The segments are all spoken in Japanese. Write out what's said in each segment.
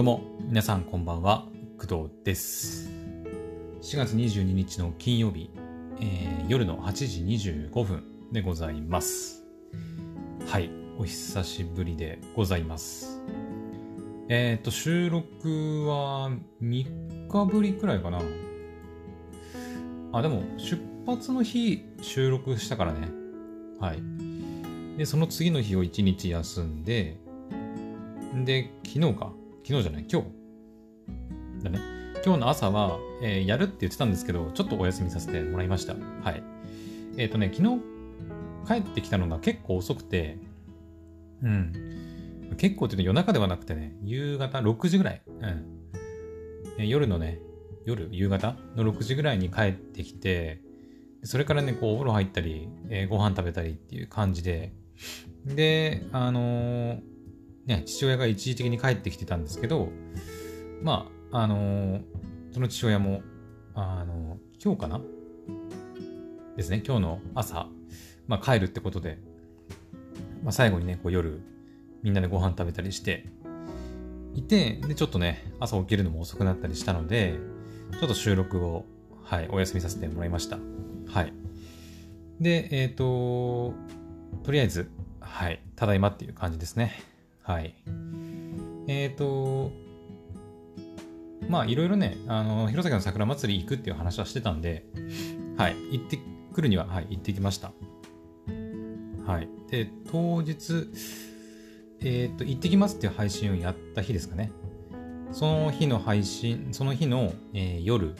どうも、皆さんこんばんは、工藤です。4月22日の金曜日、えー夜の8時25分でございます。はい、お久しぶりでございます。えっ、と、収録は3日ぶりくらいかな。あ、でも、出発の日収録したからね。はい。で、その次の日を1日休んで、で、昨日か。昨日じゃない、今日。だね。今日の朝は、えーやるって言ってたんですけど、ちょっとお休みさせてもらいました。はい。えっ、とね、昨日帰ってきたのが結構遅くて、うん。結構っていうと夜中ではなくてね、夕方6時ぐらい。うん。えー夜のね、夜、夕方？の6時ぐらいに帰ってきて、それからね、こう、お風呂入ったり、えーご飯食べたりっていう感じで、で、あのーね、父親が一時的に帰ってきてたんですけど、まあ、あのーその父親も、あのー今日かな？ですね、今日の朝、まあ、帰るってことで、まあ、最後にね、こう夜、みんなでご飯食べたりして、いて、で、ちょっとね、朝起きるのも遅くなったりしたので、ちょっと収録を、はい、お休みさせてもらいました。はい。で、えっ、と、とりあえず、はい、ただいまっていう感じですね。はい。えっ、と、まあ、いろいろね、あの、弘前の桜祭り行くっていう話はしてたんで、はい、行ってくるには、はい、行ってきました。はい。で、当日、えっ、と、行ってきますっていう配信をやった日ですかね。その日の配信、その日の、えー夜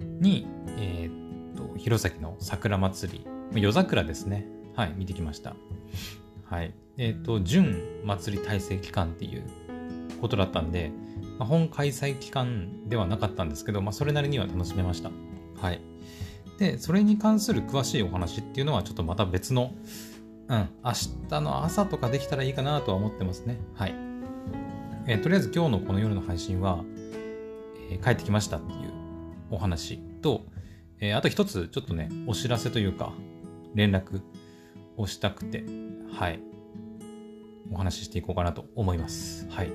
に、えっ、と、弘前の桜祭り、夜桜ですね。はい、見てきました。はい。えっ、と、準祭り体制期間っていうことだったんで、まあ本開催期間ではなかったんですけど、まあ、それなりには楽しめました。はい。で、それに関する詳しいお話っていうのは、ちょっとまた別の、うん、明日の朝とかできたらいいかなとは思ってますね。はい。えーとりあえず今日のこの夜の配信は、えー帰ってきましたっていうお話と、えーあと一つちょっとね、お知らせというか、連絡をしたくて、はい。お話ししていこうかなと思います。はい。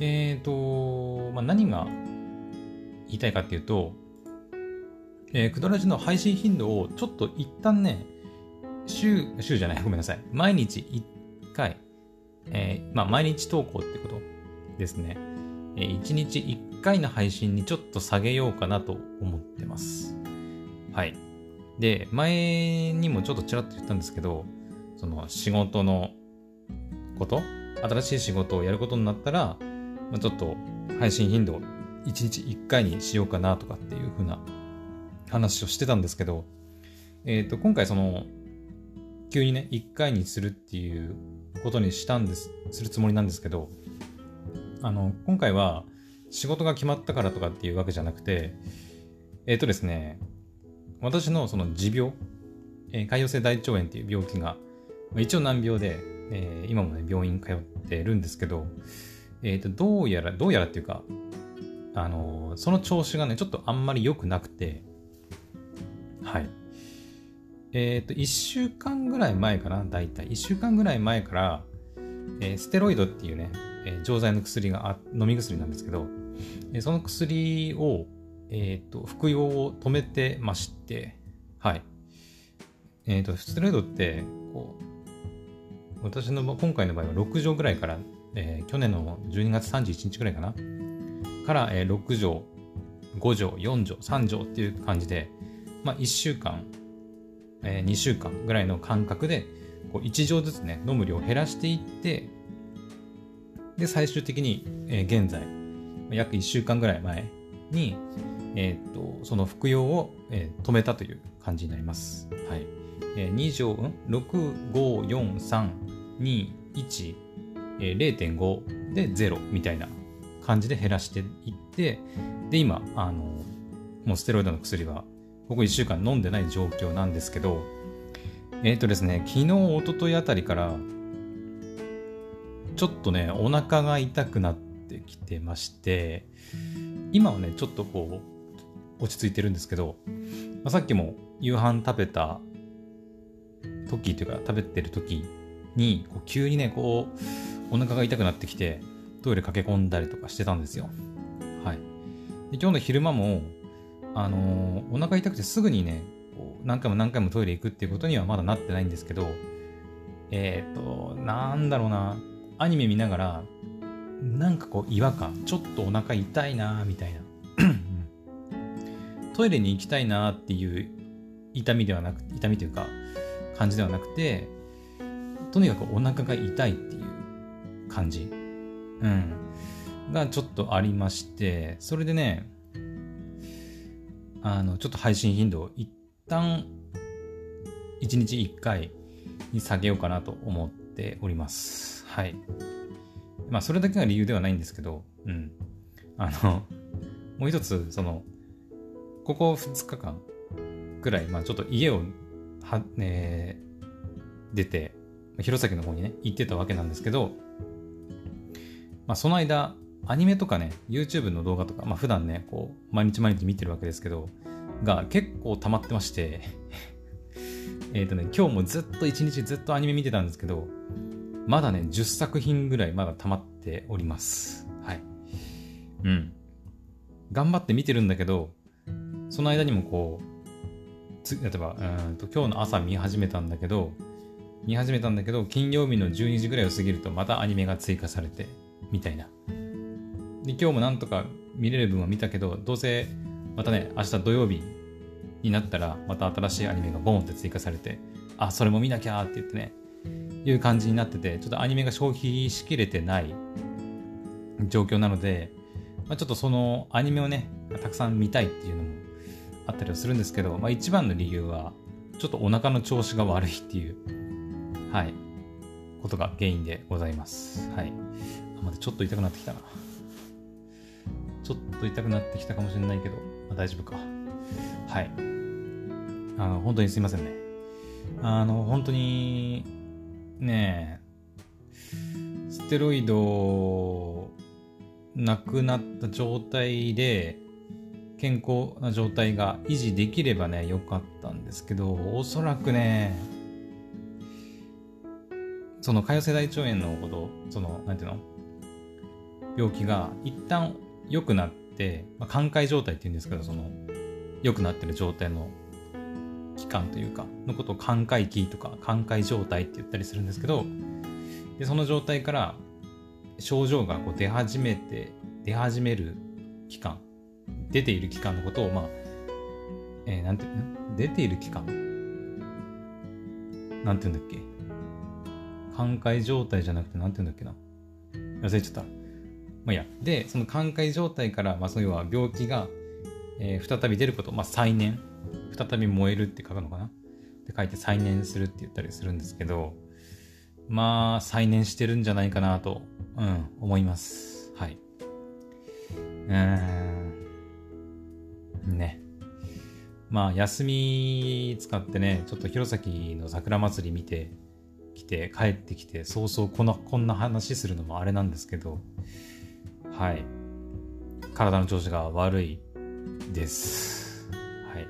えっ、と、まあ、何が言いたいかっていうと、えー、クドラジの配信頻度をちょっと一旦ね、週、週じゃない、ごめんなさい。毎日1回、えーまあ、毎日投稿ってことですね。えー、1日1回の配信にちょっと下げようかなと思ってます。はい。で、前にもちょっとちらっと言ったんですけど、その仕事のこと？新しい仕事をやることになったら、まあ、ちょっと配信頻度を1日1回にしようかなとかっていう風な話をしてたんですけど、えっ、と、今回その、急にね、1回にするっていうことにしたんです、するつもりなんですけど、あの、今回は仕事が決まったからとかっていうわけじゃなくて、えっ、とですね、私のその持病、えー潰瘍性大腸炎っていう病気が、まあ一応難病で、えー今もね、病院通ってるんですけど、えっ、と、どうやら、どうやらっていうか、あのーその調子がね、ちょっとあんまり良くなくて、はい。えっ、と、1週間ぐらい前かな、だいたい。1週間ぐらい前から、えーステロイドっていうね、えー錠剤の薬があ、飲み薬なんですけど、えーその薬を、えっ、と、服用を止めてまして、はい。えっ、と、ステロイドって、こう、私の今回の場合は6錠ぐらいから、えー去年の12月31日ぐらいかな、から、えー6錠、5錠、4錠、3錠っていう感じで、まあ、1週間、えー2週間ぐらいの間隔で、こう1錠ずつね、飲む量を減らしていって、で、最終的に、えー現在、約1週間ぐらい前に、えーっと、その服用を、えー止めたという感じになります。はい。えー2錠、ん ?6、5、4、3、2、1、えー0.5で0みたいな感じで減らしていって、で、今、あの、もうステロイドの薬は、ここ1週間飲んでない状況なんですけど、えっ、とですね、昨日、一昨日あたりから、ちょっとね、お腹が痛くなってきてまして、今はね、ちょっとこう、落ち着いてるんですけど、まあ、さっきも夕飯食べた時というか、食べてる時に、こう急にね、こう、お腹が痛くなってきて、トイレ駆け込んだりとかしてたんですよ。はい。で今日の昼間も、あのー、お腹痛くてすぐにね、何回も何回もトイレ行くっていうことにはまだなってないんですけど、えっ、ー、と、なんだろうな、アニメ見ながら、なんかこう違和感、ちょっとお腹痛いなみたいな。トイレに行きたいなっていう痛みではなく、痛みというか、感じではなくて、とにかくお腹が痛いっていう感じ。うん。がちょっとありまして、それでね、あの、ちょっと配信頻度を一旦、1日1回に下げようかなと思っております。はい。まあ、それだけが理由ではないんですけど、うん。あの、もう一つ、その、ここ2日間ぐらい、まあ、ちょっと家をは、えー、出て、弘前の方にね、行ってたわけなんですけど、まあ、その間、アニメとかね、YouTube の動画とか、まあ、普段ね、こう、毎日毎日見てるわけですけど、が結構溜まってまして えっとね、今日もずっと一日ずっとアニメ見てたんですけど、まだね、10作品ぐらいまだ溜まっております。はい。うん。頑張って見てるんだけど、その間にもこう、例えばうんと今日の朝見始めたんだけど見始めたんだけど金曜日の12時ぐらいを過ぎるとまたアニメが追加されてみたいな。で今日もなんとか見れる分は見たけどどうせまたね明日土曜日になったらまた新しいアニメがボンって追加されてあそれも見なきゃって言ってねいう感じになっててちょっとアニメが消費しきれてない状況なので、まあ、ちょっとそのアニメをねたくさん見たいっていうのもったりはするんですけど、まあ、一番の理由はちょっとお腹の調子が悪いっていうはいことが原因でございます。はい。あまだちょっと痛くなってきたな。ちょっと痛くなってきたかもしれないけど、まあ、大丈夫か。はい。あの本当にすいませんね。あの本当にねえステロイドなくなった状態で健康な状態が維持できればね、良かったんですけど、おそらくね、その潰瘍性大腸炎のほど、その、なんていうの？病気が一旦良くなって、まあ、寛解状態っていうんですけど、その、良くなってる状態の期間というか、のことを寛解期とか、寛解状態って言ったりするんですけど、でその状態から症状がこう出始めて、出始める期間。出ている期間のことを、まあ、えー、なんて、出ている期間？なんて言うんだっけ？寛解状態じゃなくて、なんて言うんだっけな？忘れちゃった。まあいや。で、その寛解状態から、まあそういうは病気が、えー、再び出ること、まあ再燃？再び燃えるって書くのかな？って書いて再燃するって言ったりするんですけど、まあ再燃してるんじゃないかなと、うん、思います。はい。うん。ね。まあ、休み使ってね、ちょっと弘前の桜祭り見てきて、帰ってきて、そうそうこんな、こんな話するのもあれなんですけど、はい。体の調子が悪いです。はい。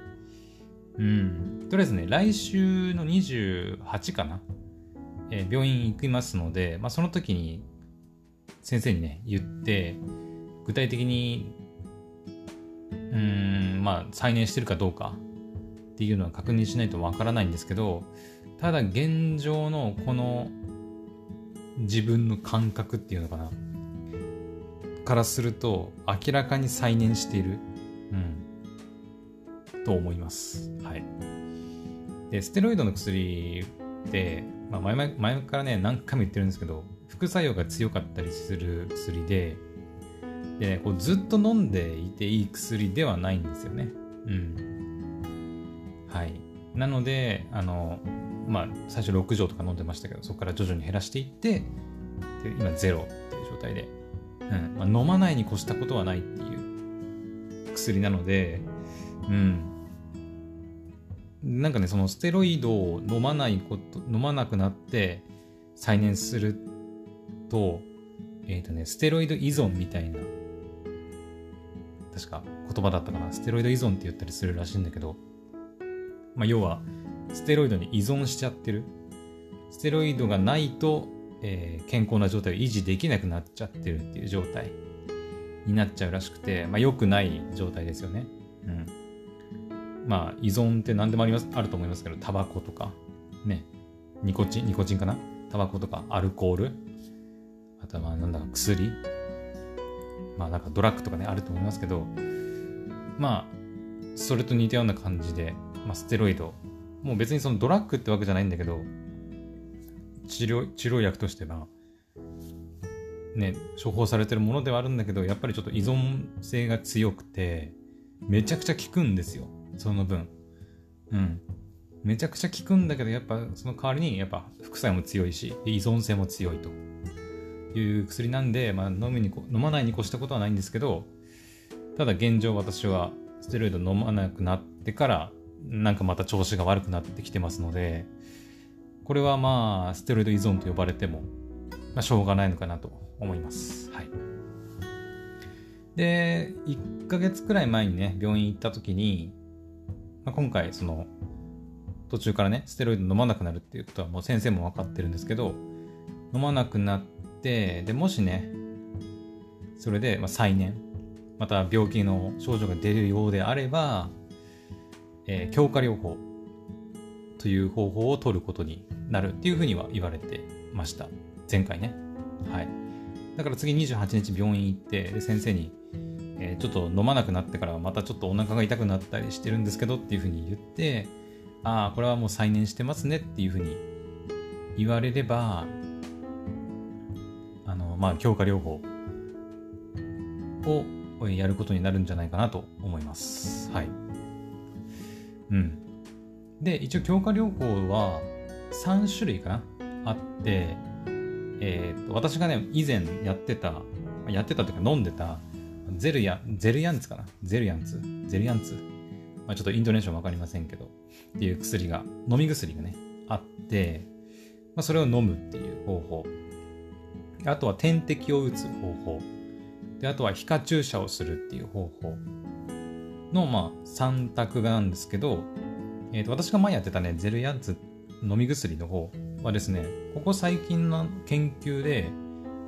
うん。とりあえずね、来週の28かな、えー、病院行きますので、まあ、その時に先生にね、言って、具体的にうん、まあ、再燃してるかどうかっていうのは確認しないとわからないんですけど、ただ現状のこの自分の感覚っていうのかな、からすると明らかに再燃している、うん、と思います。はい。で、ステロイドの薬って、まあ前々、前からね、何回も言ってるんですけど、副作用が強かったりする薬で、でね、こうずっと飲んでいていい薬ではないんですよね。うん。はい。なので、あの、まあ、最初6錠とか飲んでましたけど、そこから徐々に減らしていって、で今ゼロっていう状態で、うんまあ、飲まないに越したことはないっていう薬なので、うん。なんかね、そのステロイドを飲まないこと、飲まなくなって再燃すると、えっ、ー、とね、ステロイド依存みたいな確か言葉だったかな、ステロイド依存って言ったりするらしいんだけど、まあ、要は、ステロイドに依存しちゃってる。ステロイドがないとえー、健康な状態を維持できなくなっちゃってるっていう状態になっちゃうらしくて、まあ、良くない状態ですよね。うん。まあ、依存って何でもあります、あると思いますけど、タバコとか、ね、ニコチン、ニコチンかな。タバコとかアルコール、あとはまあ、なんだ、薬、まあなんかドラッグとかね、あると思いますけど、まあ、それと似たような感じで、まあ、ステロイド、もう別にそのドラッグってわけじゃないんだけど、治療、治療薬としては、ね、処方されてるものではあるんだけど、やっぱりちょっと依存性が強くて、めちゃくちゃ効くんですよ。その分。うん。めちゃくちゃ効くんだけど、やっぱその代わりに、やっぱ副作用も強いし、依存性も強いという薬なんで、まあ、飲みに飲まないに越したことはないんですけど、ただ現状私はステロイド飲まなくなってから、なんかまた調子が悪くなってきてますので、これはまあ、ステロイド依存と呼ばれても、まあ、しょうがないのかなと思います。はい。で、1ヶ月くらい前にね、病院行った時に、まあ、今回、その、途中からね、ステロイド飲まなくなるっていうことはもう先生も分かってるんですけど、飲まなくなって、で、もしね、それで、まあ、再燃、また病気の症状が出るようであれば、えー、強化療法という方法を取ることになるっていうふうには言われてました。前回ね。はい。だから次28日病院行って、先生に、えー、ちょっと飲まなくなってからまたちょっとお腹が痛くなったりしてるんですけどっていうふうに言って、ああ、これはもう再燃してますねっていうふうに言われれば、まあ、強化療法をやることになるんじゃないかなと思います。はい。うん。で、一応強化療法は3種類かなあって、えーと、私がね、以前やってた、やってたというか飲んでた、ゼルヤ、ゼルヤンツかな？ゼルヤンツ？ゼルヤンツ？まあ、ちょっとイントネションわかりませんけど、っていう薬が、飲み薬がね、あって、まあ、それを飲むっていう方法。あとは点滴を打つ方法。で、あとは皮下注射をするっていう方法の、まあ、3択なんですけど、えっ、ー、と、私が前やってたね、ゼルヤンツ飲み薬の方はですね、ここ最近の研究で、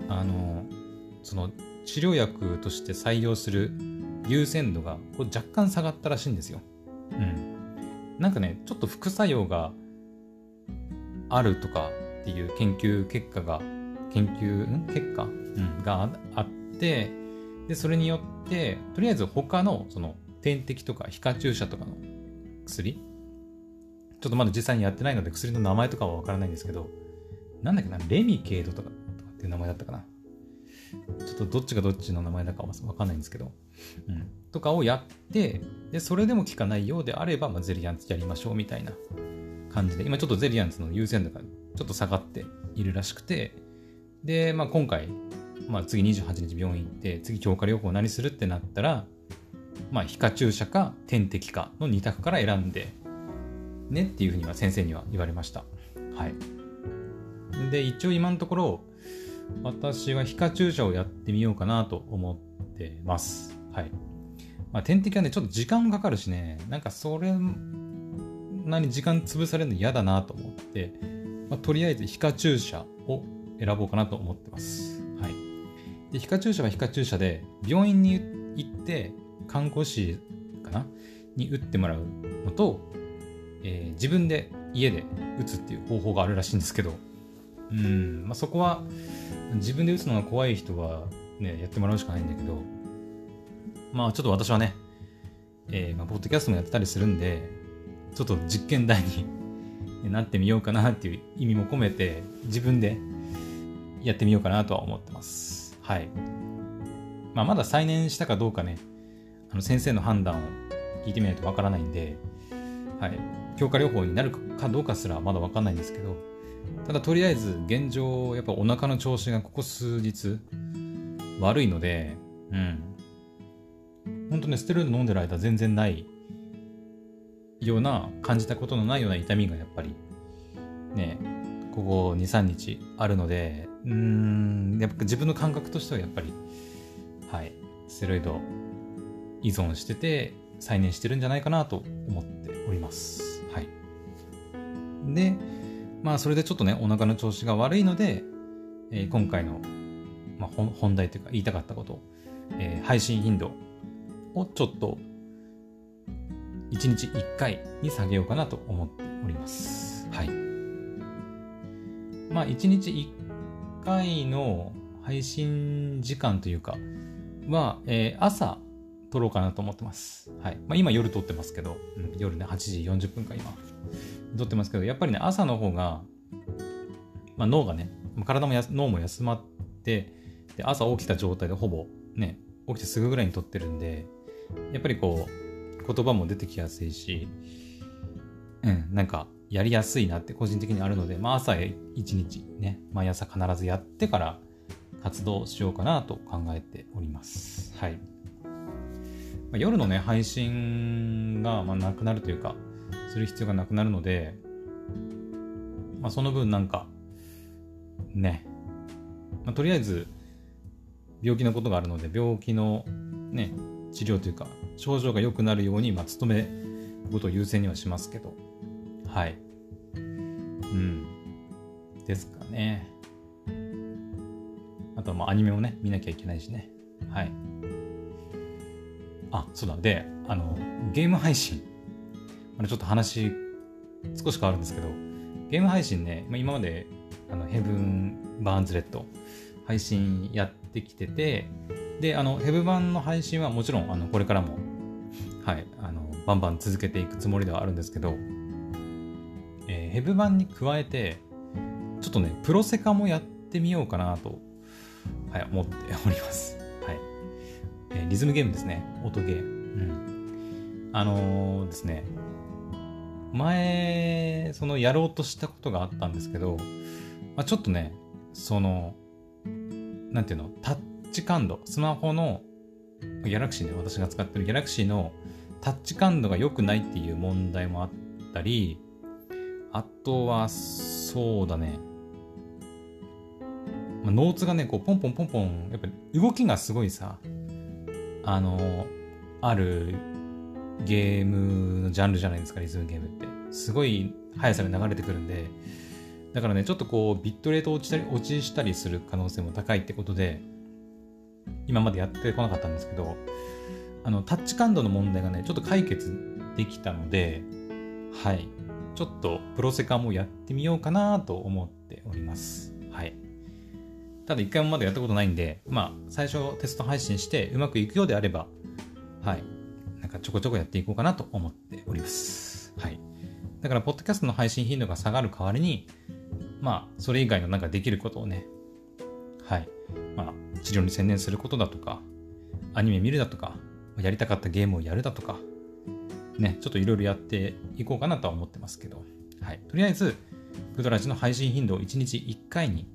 あの、その治療薬として採用する優先度がこう若干下がったらしいんですよ。うん。なんかね、ちょっと副作用があるとかっていう研究結果が、研究、ん結果、うん、があって、で、それによって、とりあえず他の、その、点滴とか皮下注射とかの薬？ちょっとまだ実際にやってないので薬の名前とかはわからないんですけど、なんだっけな、レミケードとかっていう名前だったかな。ちょっとどっちがどっちの名前だかはわかんないんですけど、うん。とかをやって、で、それでも効かないようであれば、まあ、ゼリアンツやりましょうみたいな感じで、今ちょっとゼリアンツの優先度がちょっと下がっているらしくて、で、まあ今回、まあ次28日病院行って、次強化療法何するってなったら、まあ皮下注射か点滴かの2択から選んで、ねっていうふうには先生には言われました。はい。で、一応今のところ、私は皮下注射をやってみようかなと思ってます。はい。まあ、点滴はね、ちょっと時間かかるしね、なんかそれなに時間潰されるの嫌だなと思って、まあ、とりあえず皮下注射を選ぼうかなと思ってます。はい。で、皮下注射は皮下注射で、病院に行って、看護師かな？に打ってもらうのと、えー、自分で家で打つっていう方法があるらしいんですけど、うん、まあ、そこは自分で打つのが怖い人はね、やってもらうしかないんだけど、まあちょっと私はね、えー、まあ、ポッドキャストもやってたりするんで、ちょっと実験台に なってみようかなっていう意味も込めて、自分でやってみようかなとは思ってます。はい。まあまだ再燃したかどうかね、あの先生の判断を聞いてみないとわからないんで、はい。強化療法になるかどうかすらまだわかんないんですけど、ただとりあえず現状、やっぱお腹の調子がここ数日悪いので、うん。本当ね、ステロイド飲んでる間全然ないような、感じたことのないような痛みがやっぱり、ね、ここ2、3日あるので、うん、やっぱ自分の感覚としてはやっぱり、はい、ステロイド依存してて、再燃してるんじゃないかなと思っております。はい。で、まあそれでちょっとね、お腹の調子が悪いので、えー、今回の、まあ、本題というか言いたかったこと、えー、配信頻度をちょっと1日1回に下げようかなと思っております。はい。まあ1日1回の配信時間というかは、えー、朝撮ろうかなと思ってます。はい。まあ今夜撮ってますけど、うん、夜ね8時40分か今撮ってますけど、やっぱりね朝の方が、まあ脳がね、体もや脳も休まって、で朝起きた状態でほぼね、起きてすぐぐらいに撮ってるんで、やっぱりこう、言葉も出てきやすいし、うん、なんか、やりやすいなって個人的にあるので、まあ朝一日ね、毎朝必ずやってから活動しようかなと考えております。はい。まあ、夜のね、配信が、まあ、なくなるというか、する必要がなくなるので、まあその分なんか、ね、まあ、とりあえず、病気のことがあるので、病気のね、治療というか、症状が良くなるように、まあ、努めることを優先にはしますけど、はい。うん。ですかね。あとは、まあ、アニメをね、見なきゃいけないしね。はい。あ、そうだ。で、あの、ゲーム配信。ちょっと話、少し変わるんですけど、ゲーム配信ね、まあ、今まで、あの、ヘブン・バーンズ・レッド、配信やってきてて、で、あの、ヘブ版の配信はもちろん、あの、これからも、はい、あの、バンバン続けていくつもりではあるんですけど、ヘブ版に加えて、ちょっとね、プロセカもやってみようかなと、はい、思っております。はい。えー、リズムゲームですね。音ゲー。うん。あのー、ですね、前、そのやろうとしたことがあったんですけど、まあ、ちょっとね、その、なんていうの、タッチ感度、スマホの、ギャラクシーね、私が使ってるギャラクシーのタッチ感度が良くないっていう問題もあったり、あとは、そうだね、まあ、ノーツがね、こう、ポンポンポンポン、やっぱ動きがすごいさ、あの、あるゲームのジャンルじゃないですか、リズムゲームって。すごい速さで流れてくるんで、だからね、ちょっとこう、ビットレート落ちたり、落ちしたりする可能性も高いってことで、今までやってこなかったんですけど、あの、タッチ感度の問題がね、ちょっと解決できたので、はい。ちょっとプロセカもやってみようかなと思っております。はい。ただ一回もまだやったことないんで、まあ、最初テスト配信してうまくいくようであれば、はい。なんかちょこちょこやっていこうかなと思っております。はい。だから、ポッドキャストの配信頻度が下がる代わりに、まあ、それ以外のなんかできることをね、はい。まあ、治療に専念することだとか、アニメ見るだとか、やりたかったゲームをやるだとか、ね、ちょっといろいろやっていこうかなとは思ってますけど、はい。とりあえず、プドラジの配信頻度を1日1回に、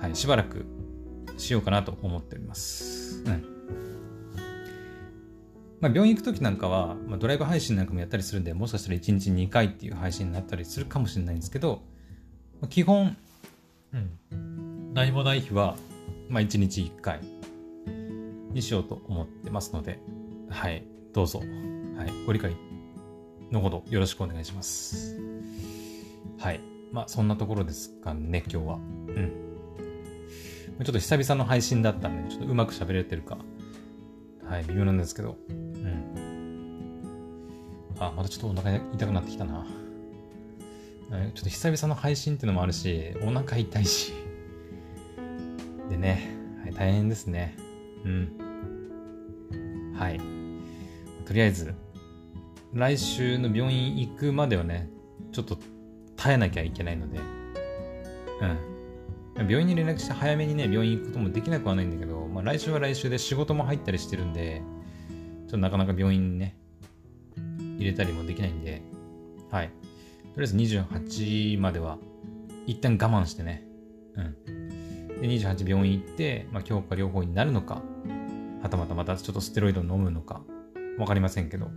はい、しばらくしようかなと思っております。うん。まあ、病院行くときなんかは、まあ、ドライブ配信なんかもやったりするんで、もしかしたら1日2回っていう配信になったりするかもしれないんですけど、まあ基本、うん、何もない日は、まあ、1日1回にしようと思ってますので、はい、どうぞ、はい、ご理解のほどよろしくお願いします。はい。まあ、そんなところですかね、今日は。うん。ちょっと久々の配信だったんで、ちょっとうまく喋れてるか、はい、微妙なんですけど、うん。あ、またちょっとお腹痛くなってきたな。ちょっと久々の配信っていうのもあるし、お腹痛いし。でね、はい、大変ですね。うん。はい。とりあえず、来週の病院行くまではね、ちょっと耐えなきゃいけないので、うん。病院に連絡して早めにね、病院行くこともできなくはないんだけど、まあ来週は来週で仕事も入ったりしてるんで、ちょっとなかなか病院にね、入れたりもできないんで、はい。とりあえず28までは一旦我慢してね。うん。で、28病院行って、まあ、強化療法になるのか、はたまたまたちょっとステロイドを飲むのか、わかりませんけど、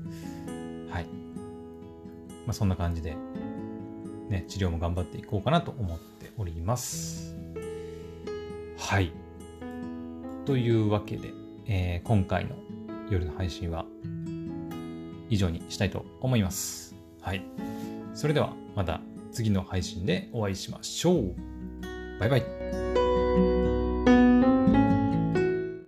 まあ、そんな感じで、ね、治療も頑張っていこうかなと思っております。はい。というわけで、えー、今回の夜の配信は以上にしたいと思います。はい。それではまた次の配信でお会いしましょう。バイバイ。